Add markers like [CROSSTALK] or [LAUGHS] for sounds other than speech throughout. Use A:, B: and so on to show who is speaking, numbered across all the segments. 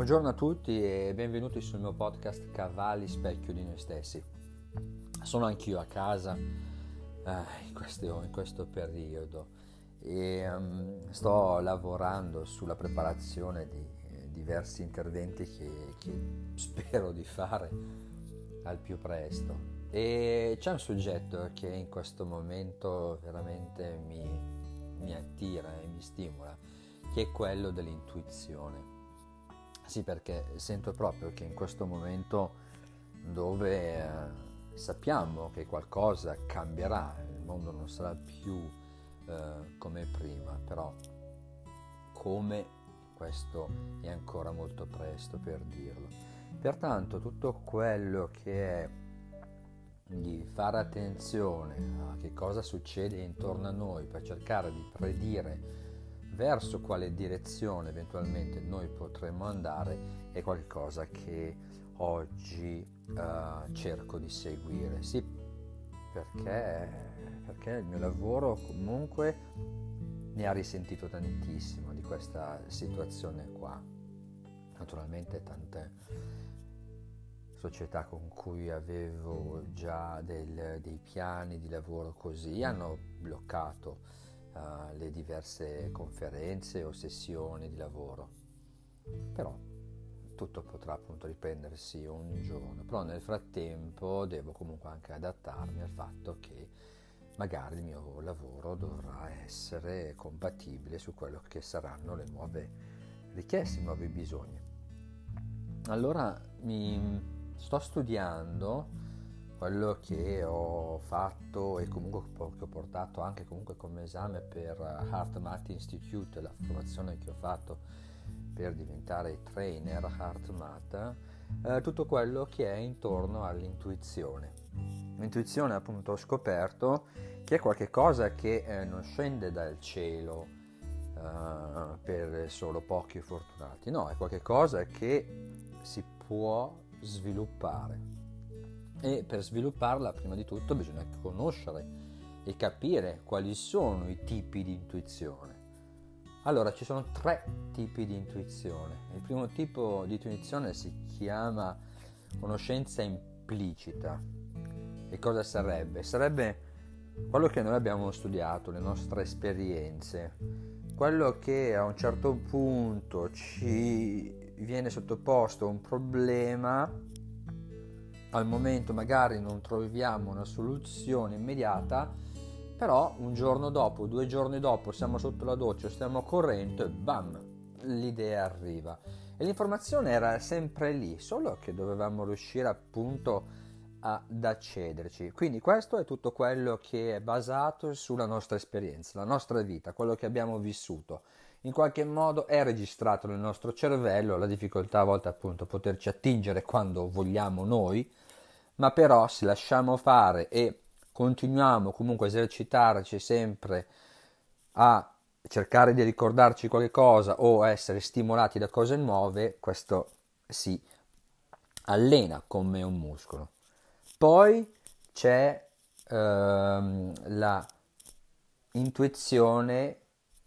A: Buongiorno a tutti e benvenuti sul mio podcast Cavalli Specchio di noi stessi. Sono anch'io a casa eh, in, questo, in, questo, periodo e um, sto lavorando sulla preparazione di eh, diversi interventi che, che [LAUGHS] spero di fare al più presto. E c'è un soggetto che in questo momento veramente mi, mi attira e mi stimola, che è quello dell'intuizione sì, perché sento proprio che in questo momento dove eh, sappiamo che qualcosa cambierà, il mondo non sarà più eh, come prima, però come questo è ancora molto presto per dirlo. Pertanto tutto quello che è di fare attenzione a che cosa succede intorno a noi per cercare di predire verso quale direzione eventualmente noi potremmo andare è qualcosa che oggi uh, cerco di seguire. Sì, perché, perché il mio lavoro comunque ne ha risentito tantissimo di questa situazione qua. Naturalmente tante società con cui avevo già del, dei piani di lavoro così hanno bloccato uh, le diverse conferenze o sessioni di lavoro. Però tutto potrà appunto riprendersi un giorno, però nel frattempo devo comunque anche adattarmi al fatto che magari il mio lavoro dovrà essere compatibile su quello che saranno le nuove richieste, i nuovi bisogni. Allora mi sto studiando quello che ho fatto e comunque che ho portato anche come esame per Heart Math Institute, la formazione che ho fatto per diventare trainer Heart Math, eh, tutto quello che è intorno all'intuizione. L'intuizione appunto ho scoperto che è qualcosa che eh, non scende dal cielo eh, per solo pochi fortunati, no, è qualcosa che si può sviluppare e per svilupparla prima di tutto bisogna conoscere e capire quali sono i tipi di intuizione. Allora, ci sono tre tipi di intuizione. Il primo tipo di intuizione si chiama conoscenza implicita. E cosa sarebbe? Sarebbe quello che noi abbiamo studiato, le nostre esperienze, quello che a un certo punto ci viene sottoposto un problema al momento magari non troviamo una soluzione immediata, però un giorno dopo, due giorni dopo siamo sotto la doccia, stiamo correndo e bam, l'idea arriva. E l'informazione era sempre lì, solo che dovevamo riuscire appunto ad accederci. Quindi questo è tutto quello che è basato sulla nostra esperienza, la nostra vita, quello che abbiamo vissuto. In qualche modo è registrato nel nostro cervello, la difficoltà a volte appunto poterci attingere quando vogliamo noi, ma però se lasciamo fare e continuiamo comunque a esercitarci sempre a cercare di ricordarci qualche cosa o essere stimolati da cose nuove, questo si allena come un muscolo. Poi c'è ehm, la intuizione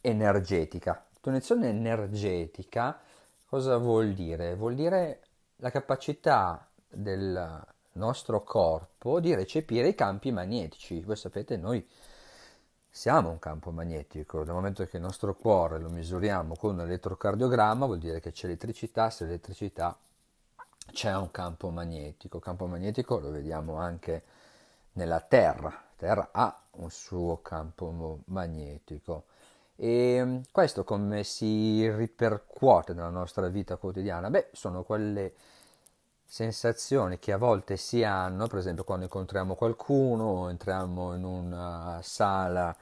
A: energetica. L'intuizione energetica cosa vuol dire? Vuol dire la capacità del nostro corpo di recepire i campi magnetici. Voi sapete, noi siamo un campo magnetico, dal momento che il nostro cuore lo misuriamo con un elettrocardiogramma, vuol dire che c'è elettricità, se l'elettricità c'è un campo magnetico. Il campo magnetico lo vediamo anche nella Terra, la Terra ha un suo campo magnetico. E questo come si ripercuote nella nostra vita quotidiana? Beh, sono quelle sensazioni che a volte si hanno, per esempio quando incontriamo qualcuno, entriamo in una sala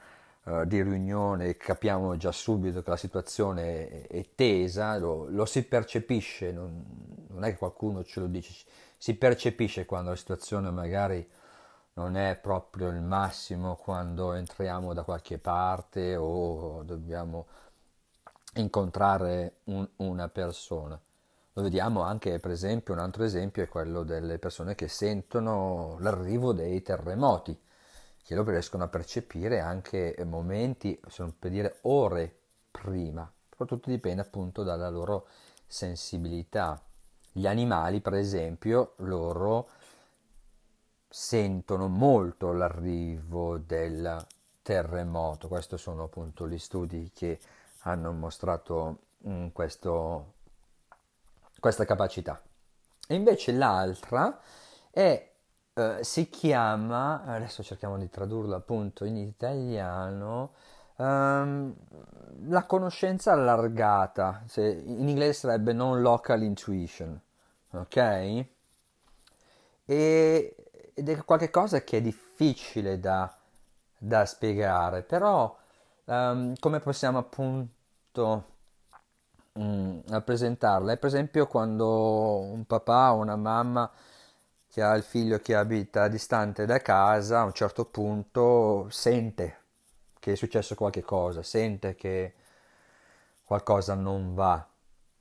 A: uh, di riunione e capiamo già subito che la situazione è, è tesa, lo, lo, si percepisce, non, non, è che qualcuno ce lo dice, si percepisce quando la situazione magari non è proprio il massimo, quando entriamo da qualche parte o dobbiamo incontrare un, una persona. Lo vediamo anche, per esempio, un altro esempio è quello delle persone che sentono l'arrivo dei terremoti, che lo riescono a percepire anche momenti, se non per dire ore prima. Però tutto dipende appunto dalla loro sensibilità. Gli animali, per esempio, loro sentono molto l'arrivo del terremoto. Questi sono appunto gli studi che hanno mostrato mm, questo, questa capacità. E invece l'altra è, eh, si chiama, adesso cerchiamo di tradurlo appunto in italiano, um, la conoscenza allargata, se, in inglese sarebbe non local intuition, ok? E, ed è qualcosa che è difficile da, da spiegare, però um, come possiamo appunto um, rappresentarla? È per esempio quando un papà o una mamma che ha il figlio che abita distante da casa a un certo punto sente che è successo qualche cosa, sente che qualcosa non va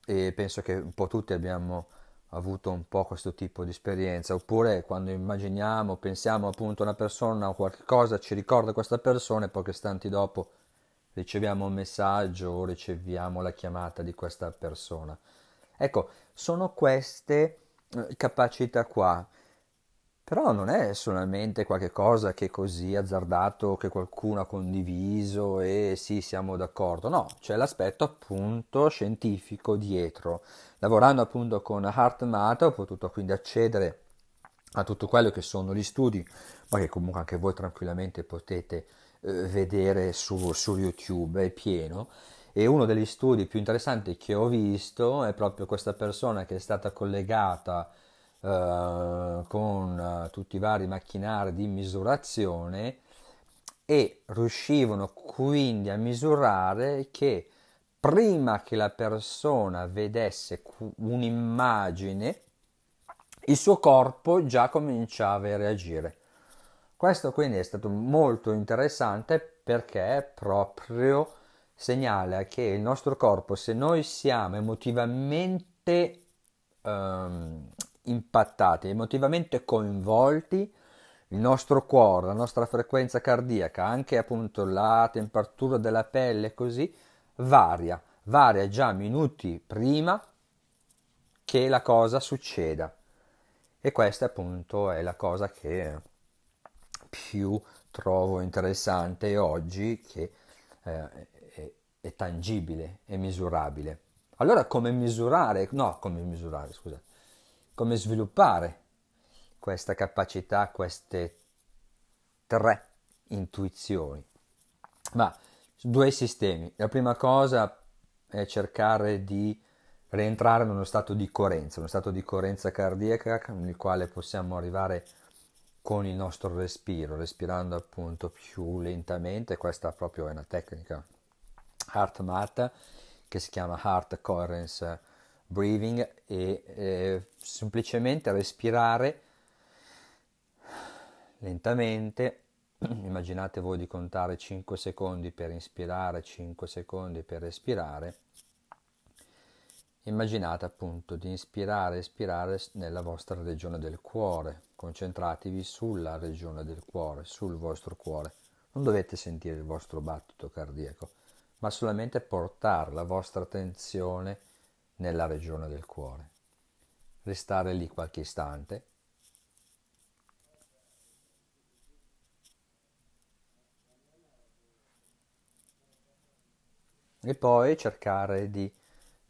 A: e penso che un po' tutti abbiamo avuto un po' questo tipo di esperienza, oppure quando immaginiamo, pensiamo appunto a una persona o qualcosa ci ricorda questa persona e pochi istanti dopo riceviamo un messaggio o riceviamo la chiamata di questa persona. Ecco, sono queste eh, capacità qua però non è solamente qualcosa che è così azzardato, che qualcuno ha condiviso e sì, siamo d'accordo. No, c'è l'aspetto appunto scientifico dietro. Lavorando appunto con HeartMath ho potuto quindi accedere a tutto quello che sono gli studi, ma che comunque anche voi tranquillamente potete eh, vedere su, su YouTube, è pieno. E uno degli studi più interessanti che ho visto è proprio questa persona che è stata collegata eh, con uh, tutti i vari macchinari di misurazione e riuscivano quindi a misurare che prima che la persona vedesse un'immagine il suo corpo già cominciava a reagire. Questo quindi è stato molto interessante perché proprio segnala che il nostro corpo, se noi siamo emotivamente um, impattati, emotivamente coinvolti, il nostro cuore, la nostra frequenza cardiaca, anche appunto la temperatura della pelle così, varia, varia già minuti prima che la cosa succeda. E questa appunto è la cosa che più trovo interessante oggi, che eh, è, è tangibile, è misurabile. Allora come misurare? No, come misurare, scusate come sviluppare questa capacità, queste tre intuizioni. Ma due sistemi. La prima cosa è cercare di rientrare in uno stato di coerenza, uno stato di coerenza cardiaca nel quale possiamo arrivare con il nostro respiro, respirando appunto più lentamente. Questa proprio è una tecnica HeartMath che si chiama Heart Coherence breathing e eh, semplicemente respirare lentamente. [CLEARS THROAT] Immaginate voi di contare 5 secondi per inspirare, 5 secondi per respirare. Immaginate appunto di inspirare e espirare nella vostra regione del cuore. Concentratevi sulla regione del cuore, sul vostro cuore. Non dovete sentire il vostro battito cardiaco, ma solamente portare la vostra attenzione nella regione del cuore. Restare lì qualche istante. E poi cercare di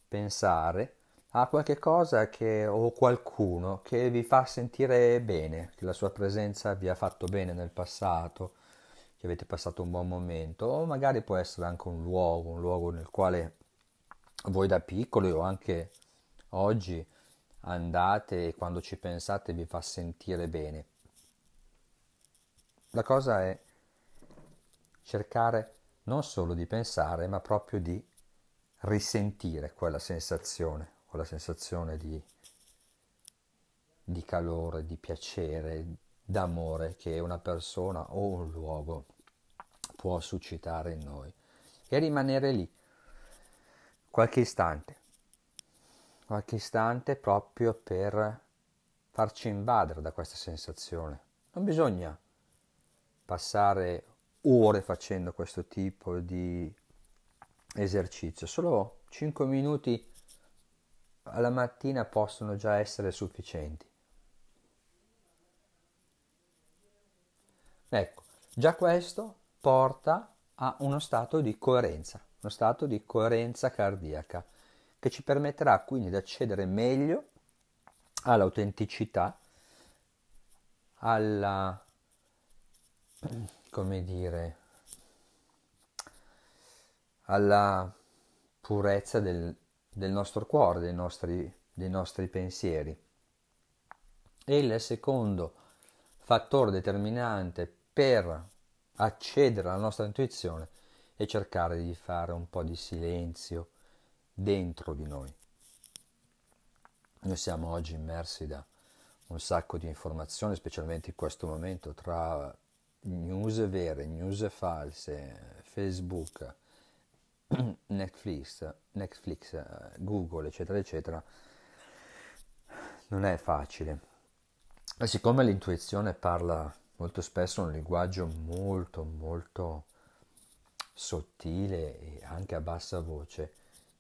A: pensare a qualche cosa che, o qualcuno che vi fa sentire bene, che la sua presenza vi ha fatto bene nel passato, che avete passato un buon momento, o magari può essere anche un luogo, un luogo nel quale voi da piccoli o anche oggi andate e quando ci pensate vi fa sentire bene. La cosa è cercare non solo di pensare, ma proprio di risentire quella sensazione, quella sensazione di, di calore, di piacere, d'amore che una persona o un luogo può suscitare in noi e rimanere lì qualche istante, qualche istante proprio per farci invadere da questa sensazione. Non bisogna passare ore facendo questo tipo di esercizio, solo 5 minuti alla mattina possono già essere sufficienti. Ecco, già questo porta a uno stato di coerenza, uno stato di coerenza cardiaca che ci permetterà quindi di accedere meglio all'autenticità, alla, come dire, alla purezza del, del nostro cuore, dei nostri, dei nostri pensieri. E il secondo fattore determinante per accedere alla nostra intuizione è cercare di fare un po' di silenzio dentro di noi. Noi siamo oggi immersi da un sacco di informazioni, specialmente in questo momento, tra news vere, news false, Facebook, [CLEARS THROAT] Netflix, Netflix, Google, eccetera, eccetera. Non è facile. E siccome l'intuizione parla molto spesso un linguaggio molto molto sottile e anche a bassa voce,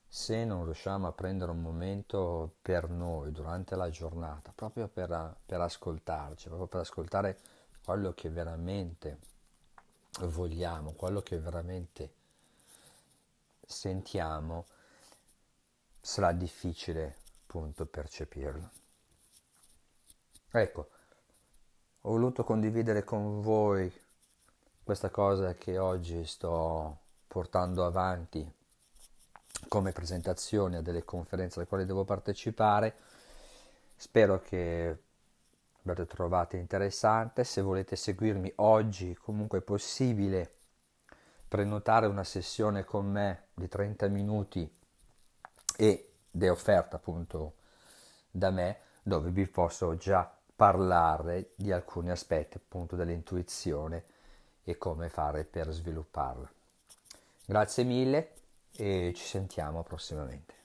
A: se non riusciamo a prendere un momento per noi durante la giornata, proprio per, per ascoltarci, proprio per ascoltare quello che veramente vogliamo, quello che veramente sentiamo, sarà difficile appunto percepirlo. Ecco, ho voluto condividere con voi questa cosa che oggi sto portando avanti come presentazione a delle conferenze alle quali devo partecipare. Spero che abbiate trovato interessante. Se volete seguirmi oggi, comunque è possibile prenotare una sessione con me di 30 minuti ed è offerta appunto da me dove vi posso già parlare di alcuni aspetti appunto dell'intuizione e come fare per svilupparla. Grazie mille e ci sentiamo prossimamente.